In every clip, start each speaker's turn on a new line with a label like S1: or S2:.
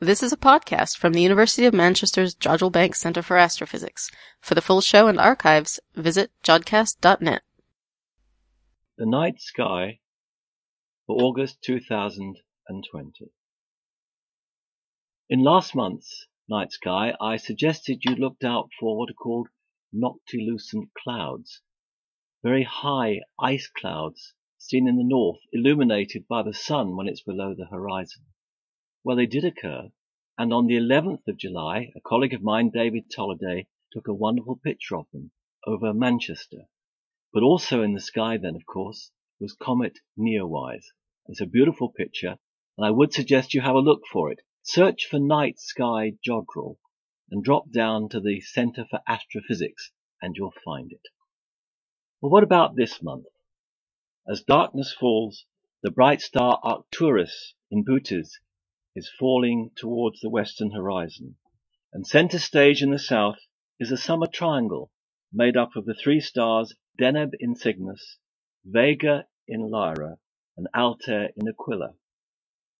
S1: This is a podcast from the University of Manchester's Jodrell Bank Centre for Astrophysics. For the full show and archives, visit jodcast.net.
S2: The Night Sky for August 2020. In last month's Night Sky, I suggested you looked out for what are called noctilucent clouds, very high ice clouds seen in the north, illuminated by the sun when it's below the horizon. Well, they did occur, and on the 11th of July, a colleague of mine, David Tolliday, took a wonderful picture of them over Manchester. But also in the sky then, of course, was Comet Neowise. It's a beautiful picture, and I would suggest you have a look for it. Search for Night Sky Jodrell and drop down to the Center for Astrophysics and you'll find it. Well, what about this month? As darkness falls, the bright star Arcturus in Bootes is falling towards the western horizon, and center stage in the south is a summer triangle made up of the three stars Deneb in Cygnus, Vega in Lyra, and Altair in Aquila.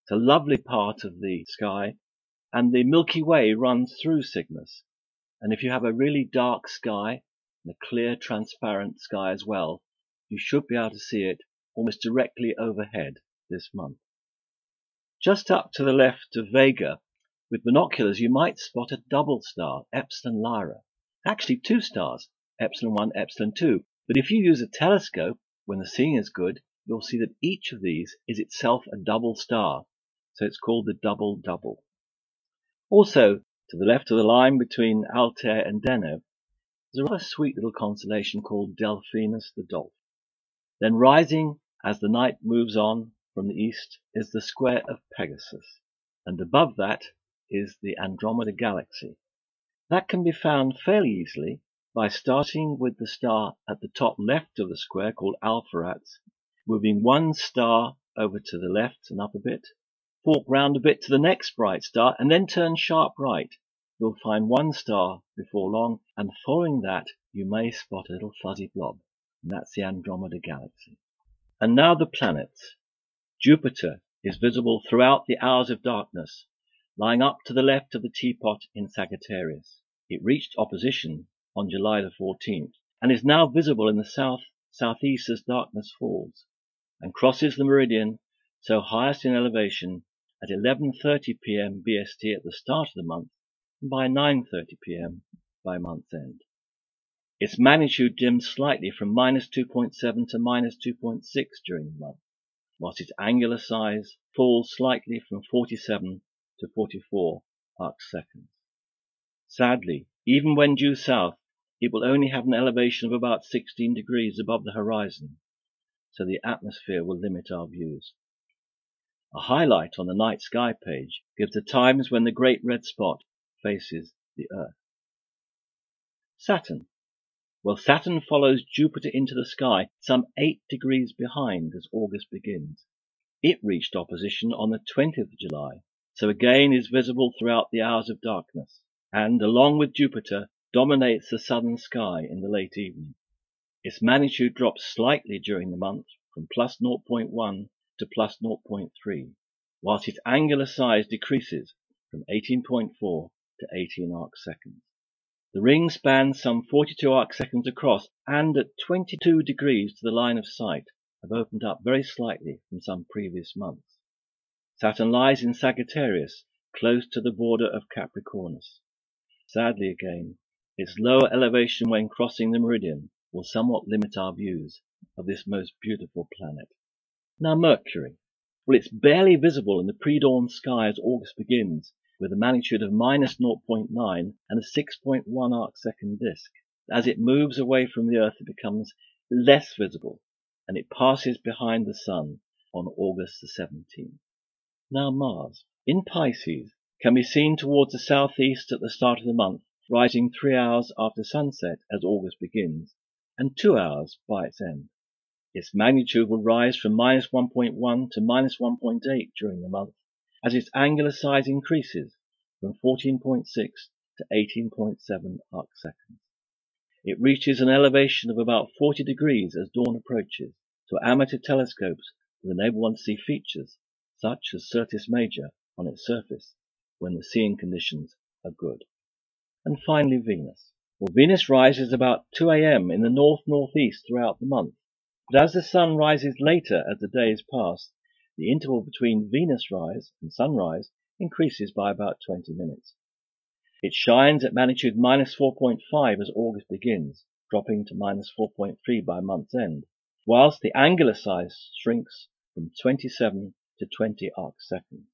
S2: It's a lovely part of the sky, and the Milky Way runs through Cygnus. And if you have a really dark sky, and a clear transparent sky as well, you should be able to see it almost directly overhead this month. Just up to the left of Vega, with binoculars, you might spot a double star, Epsilon Lyrae. Actually, two stars, Epsilon 1, Epsilon 2. But if you use a telescope, when the seeing is good, you'll see that each of these is itself a double star. So it's called the double double. Also, to the left of the line between Altair and Deneb, there's a rather sweet little constellation called Delphinus the Dolphin. Then rising as the night moves on from the east is the square of Pegasus, and above that is the Andromeda Galaxy. That can be found fairly easily by starting with the star at the top left of the square called Alpheratz, moving one star over to the left and up a bit, fork round a bit to the next bright star, and then turn sharp right. You'll find one star before long, and following that you may spot a little fuzzy blob, and that's the Andromeda Galaxy. And now the planets. Jupiter is visible throughout the hours of darkness, lying up to the left of the teapot in Sagittarius. It reached opposition on July the 14th, and is now visible in the south southeast as darkness falls, and crosses the meridian, so highest in elevation, at 11.30 p.m. BST at the start of the month, and by 9.30 p.m. by month's end. Its magnitude dims slightly from minus 2.7 to minus 2.6 during the month, whilst its angular size falls slightly from 47 to 44 arc seconds. Sadly, even when due south, it will only have an elevation of about 16 degrees above the horizon, so the atmosphere will limit our views. A highlight on the night sky page gives the times when the great red spot faces the Earth. Saturn well, Saturn follows Jupiter into the sky some eight degrees behind as August begins. It reached opposition on the 20th of July, so again is visible throughout the hours of darkness, and, along with Jupiter, dominates the southern sky in the late evening. Its magnitude drops slightly during the month from plus 0.1 to plus 0.3, whilst its angular size decreases from 18.4 to 18 arc seconds. The ring spans some 42 arc seconds across, and at 22 degrees to the line of sight have opened up very slightly from some previous months. Saturn lies in Sagittarius, close to the border of Capricornus. Sadly again, its lower elevation when crossing the meridian will somewhat limit our views of this most beautiful planet. Now Mercury. Well, it's barely visible in the pre-dawn sky as August begins, with a magnitude of minus 0.9 and a 6.1 arc second disk. As it moves away from the Earth, it becomes less visible, and it passes behind the Sun on August the 17th. Now Mars, in Pisces, can be seen towards the southeast at the start of the month, rising three hours after sunset as August begins, and two hours by its end. Its magnitude will rise from minus 1.1 to minus 1.8 during the month, as its angular size increases from 14.6 to 18.7 arc seconds. It reaches an elevation of about 40 degrees as dawn approaches, so amateur telescopes will enable one to see features, such as Syrtis Major, on its surface, when the seeing conditions are good. And finally, Venus. Well, Venus rises about 2 a.m. in the north-northeast throughout the month. But as the sun rises later as the days pass, the interval between Venus rise and sunrise increases by about 20 minutes. It shines at magnitude minus 4.5 as August begins, dropping to minus 4.3 by month's end, whilst the angular size shrinks from 27 to 20 arc seconds.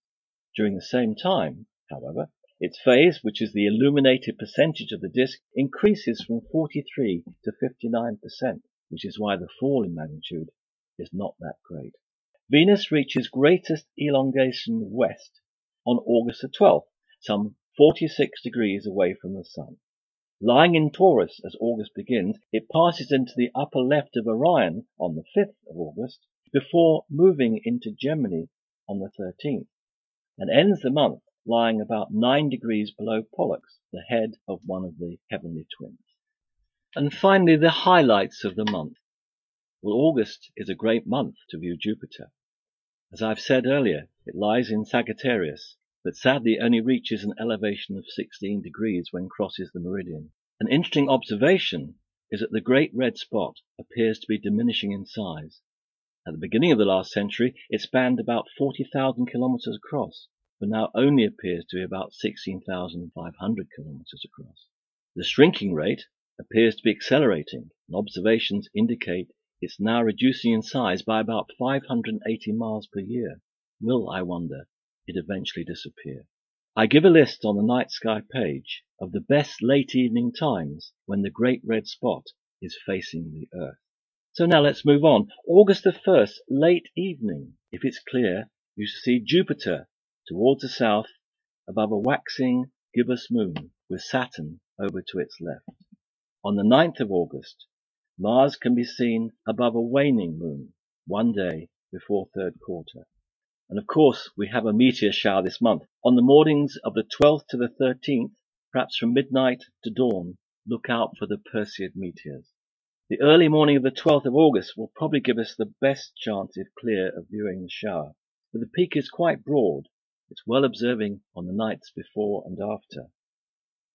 S2: During the same time, however, its phase, which is the illuminated percentage of the disk, increases from 43 to 59%, which is why the fall in magnitude is not that great. Venus reaches greatest elongation west on August the 12th, some 46 degrees away from the Sun. Lying in Taurus as August begins, it passes into the upper left of Orion on the 5th of August before moving into Gemini on the 13th, and ends the month lying about 9 degrees below Pollux, the head of one of the heavenly twins. And finally, the highlights of the month. Well, August is a great month to view Jupiter. As I've said earlier, it lies in Sagittarius, but sadly only reaches an elevation of 16 degrees when crosses the meridian. An interesting observation is that the great red spot appears to be diminishing in size. At the beginning of the last century, it spanned about 40,000 kilometers across, but now only appears to be about 16,500 kilometers across. The shrinking rate appears to be accelerating, and observations indicate it's now reducing in size by about 580 miles per year. Will, I wonder, it eventually disappear? I give a list on the night sky page of the best late evening times when the great red spot is facing the earth. So now let's move on. August the 1st, late evening. If it's clear, you shall see Jupiter towards the south above a waxing gibbous moon with Saturn over to its left. On the 9th of August, Mars can be seen above a waning moon one day before third quarter. And of course, we have a meteor shower this month. On the mornings of the 12th to the 13th, perhaps from midnight to dawn, look out for the Perseid meteors. The early morning of the 12th of August will probably give us the best chance, if clear, of viewing the shower. But the peak is quite broad it's well observing on the nights before and after.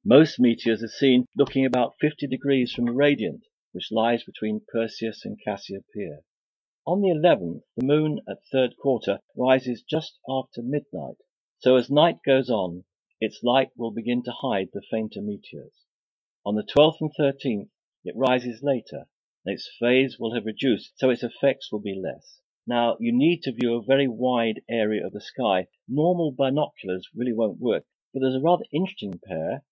S2: Most meteors are seen looking about 50 degrees from the radiant, which lies between Perseus and Cassiopeia. On the 11th, the moon at third quarter rises just after midnight, so as night goes on, its light will begin to hide the fainter meteors. On the 12th and 13th, it rises later, and its phase will have reduced, so its effects will be less. Now, you need to view a very wide area of the sky. Normal binoculars really won't work, but there's a rather interesting pair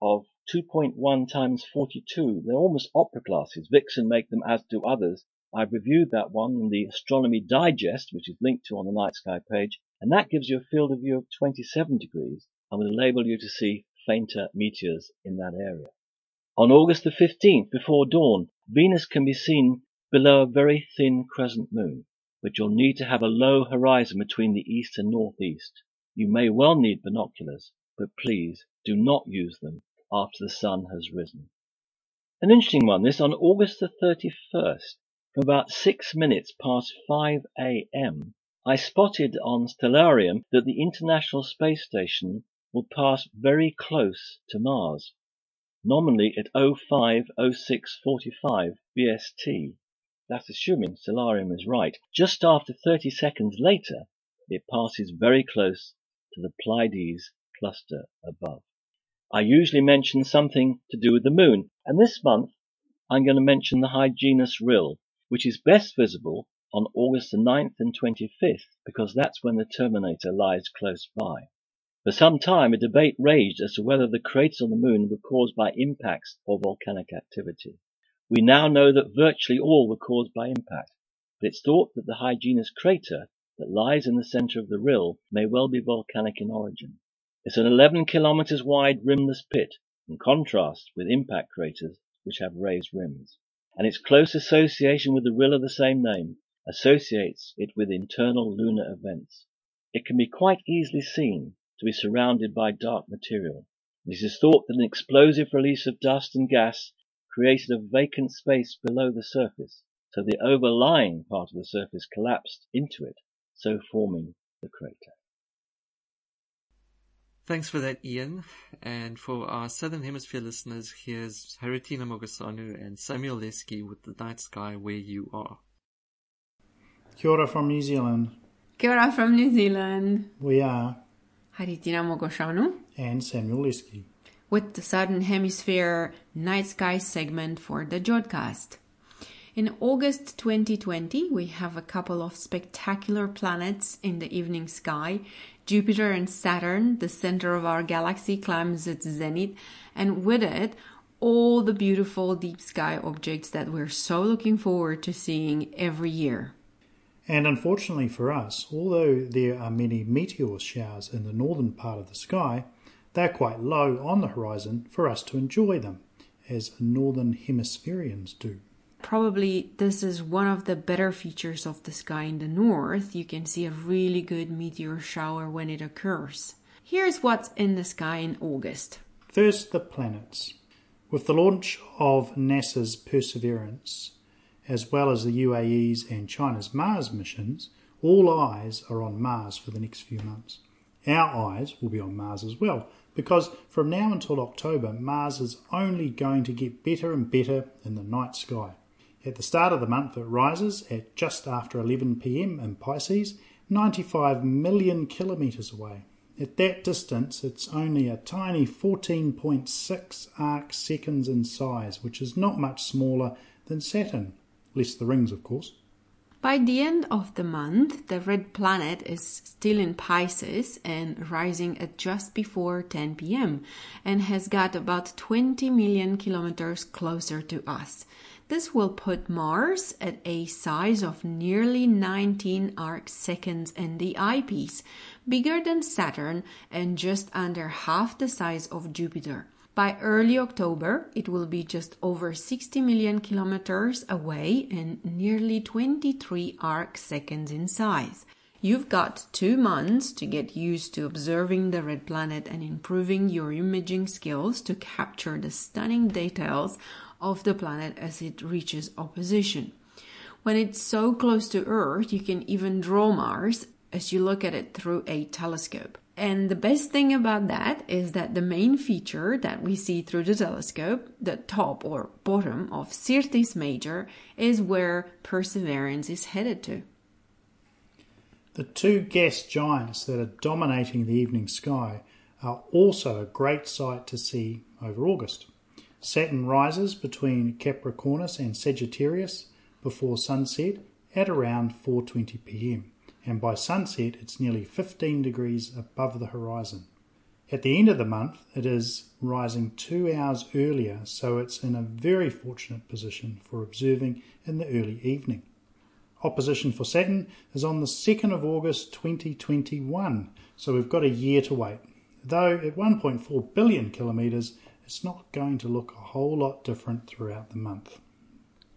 S2: of 2.1 times 42. They're almost opera glasses. Vixen make them as do others. I've reviewed that one in the Astronomy Digest, which is linked to on the night sky page, and that gives you a field of view of 27 degrees and will enable you to see fainter meteors in that area. On August the 15th, before dawn, Venus can be seen below a very thin crescent moon but you'll need to have a low horizon between the east and northeast. You may well need binoculars, but please do not use them after the sun has risen. An interesting one, this on August the 31st, from about six minutes past 5 a.m., I spotted on Stellarium that the International Space Station will pass very close to Mars, nominally at 050645 BST. That's assuming Stellarium is right. Just after 30 seconds later, it passes very close to the Pleiades cluster above. I usually mention something to do with the moon, and this month I'm going to mention the Hyginus Rill, which is best visible on August the 9th and 25th, because that's when the Terminator lies close by. For some time, a debate raged as to whether the craters on the moon were caused by impacts or volcanic activity. We now know that virtually all were caused by impact, but it's thought that the Hyginus crater that lies in the center of the rill may well be volcanic in origin. It's an 11 kilometers wide rimless pit, in contrast with impact craters which have raised rims. And its close association with the rill of the same name associates it with internal lunar events. It can be quite easily seen to be surrounded by dark material. It is thought that an explosive release of dust and gas created a vacant space below the surface, so the overlying part of the surface collapsed into it, so forming the crater.
S3: Thanks for that, Ian. And for our Southern Hemisphere listeners, here's Haritina Mogoshanu and Samuel Leski with The Night Sky Where You Are.
S4: Kia ora from New Zealand.
S5: Kia ora from New Zealand.
S4: We are
S5: Haritina Mogoshanu
S4: and Samuel Leski.
S5: with the Southern Hemisphere Night Sky segment for the Jodcast. In August 2020, we have a couple of spectacular planets in the evening sky. Jupiter and Saturn, the center of our galaxy, climbs its zenith, and with it, all the beautiful deep sky objects that we're so looking forward to seeing every year.
S4: And unfortunately for us, although there are many meteor showers in the northern part of the sky, they're quite low on the horizon for us to enjoy them, as northern hemispherians do.
S5: Probably this is one of the better features of the sky in the north. You can see a really good meteor shower when it occurs. Here's what's in the sky in August.
S4: First, the planets. With the launch of NASA's Perseverance, as well as the UAE's and China's Mars missions, all eyes are on Mars for the next few months. Our eyes will be on Mars as well, because from now until October, Mars is only going to get better and better in the night sky. At the start of the month, it rises at just after 11 pm in Pisces, 95 million kilometres away. At that distance, it's only a tiny 14.6 arc seconds in size, which is not much smaller than Saturn, less the rings, of course.
S5: By the end of the month, the red planet is still in Pisces and rising at just before 10 pm and has got about 20 million kilometers closer to us. This will put Mars at a size of nearly 19 arc seconds in the eyepiece, bigger than Saturn and just under half the size of Jupiter. By early October, it will be just over 60 million kilometers away and nearly 23 arc seconds in size. You've got two months to get used to observing the red planet and improving your imaging skills to capture the stunning details of the planet as it reaches opposition. When it's so close to Earth, you can even draw Mars as you look at it through a telescope. And the best thing about that is that the main feature that we see through the telescope, the top or bottom of Syrtis Major, is where Perseverance is headed to.
S4: The two gas giants that are dominating the evening sky are also a great sight to see over August. Saturn rises between Capricornus and Sagittarius before sunset at around 4:20 p.m. and by sunset it's nearly 15 degrees above the horizon. At the end of the month it is rising 2 hours earlier so it's in a very fortunate position for observing in the early evening. Opposition for Saturn is on the 2nd of August 2021 so we've got a year to wait. Though at 1.4 billion kilometres it's not going to look a whole lot different throughout the month.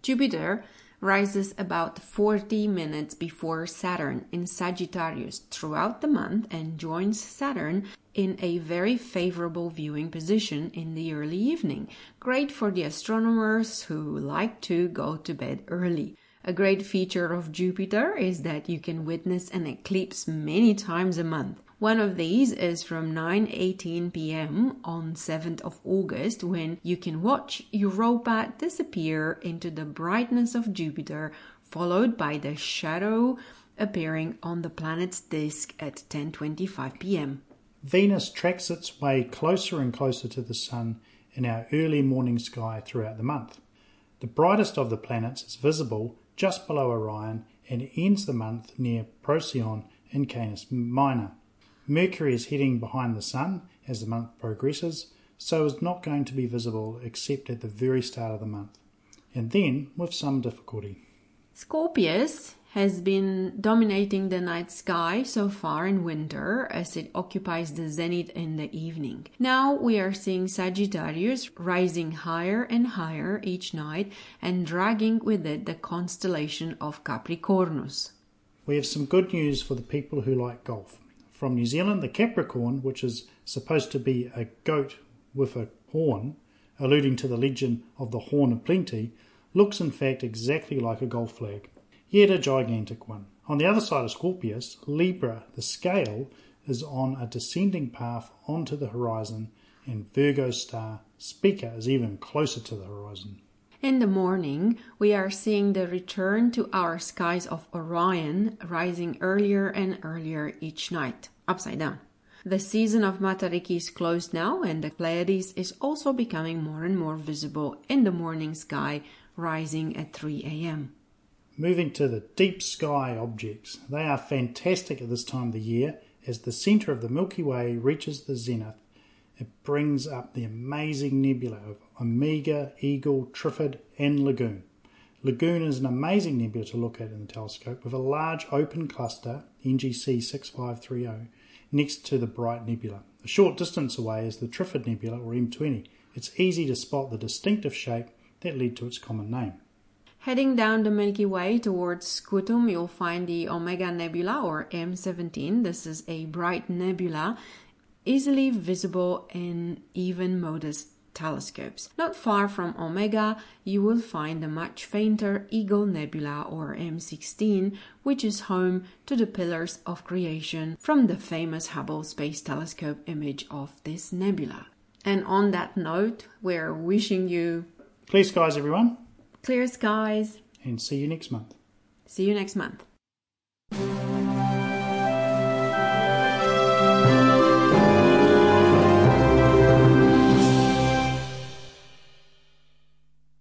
S5: Jupiter rises about 40 minutes before Saturn in Sagittarius throughout the month and joins Saturn in a very favorable viewing position in the early evening. Great for the astronomers who like to go to bed early. A great feature of Jupiter is that you can witness an eclipse many times a month. One of these is from 9:18 p.m. on 7th of August when you can watch Europa disappear into the brightness of Jupiter followed by the shadow appearing on the planet's disk at 10:25 p.m.
S4: Venus tracks its way closer and closer to the Sun in our early morning sky throughout the month. The brightest of the planets is visible just below Orion and ends the month near Procyon in Canis Minor. Mercury is heading behind the Sun as the month progresses, so is not going to be visible except at the very start of the month, and then with some difficulty.
S5: Scorpius has been dominating the night sky so far in winter as it occupies the zenith in the evening. Now we are seeing Sagittarius rising higher and higher each night and dragging with it the constellation of Capricornus.
S4: We have some good news for the people who like golf. From New Zealand, the Capricorn, which is supposed to be a goat with a horn, alluding to the legend of the Horn of Plenty, looks in fact exactly like a golf flag, yet a gigantic one. On the other side of Scorpius, Libra, the scale, is on a descending path onto the horizon, and Virgo's star Spica, is even closer to the horizon.
S5: In the morning, we are seeing the return to our skies of Orion rising earlier and earlier each night, upside down. The season of Matariki is closed now, and the Pleiades is also becoming more and more visible in the morning sky, rising at 3 a.m.
S4: Moving to the deep sky objects. They are fantastic at this time of the year as the centre of the Milky Way reaches the zenith it brings up the amazing nebula of Omega, Eagle, Trifid, and Lagoon. Lagoon is an amazing nebula to look at in the telescope with a large open cluster, NGC 6530, next to the Bright Nebula. A short distance away is the Trifid Nebula, or M20. It's easy to spot the distinctive shape that led to its common name.
S5: Heading down the Milky Way towards Scutum, you'll find the Omega Nebula or M17. This is a bright nebula easily visible in even modest telescopes. Not far from Omega, you will find the much fainter Eagle Nebula or M16, which is home to the pillars of creation from the famous Hubble Space Telescope image of this nebula. And on that note, we're wishing you
S4: clear skies, everyone,
S5: clear skies,
S4: and see you next month.
S5: See you next month.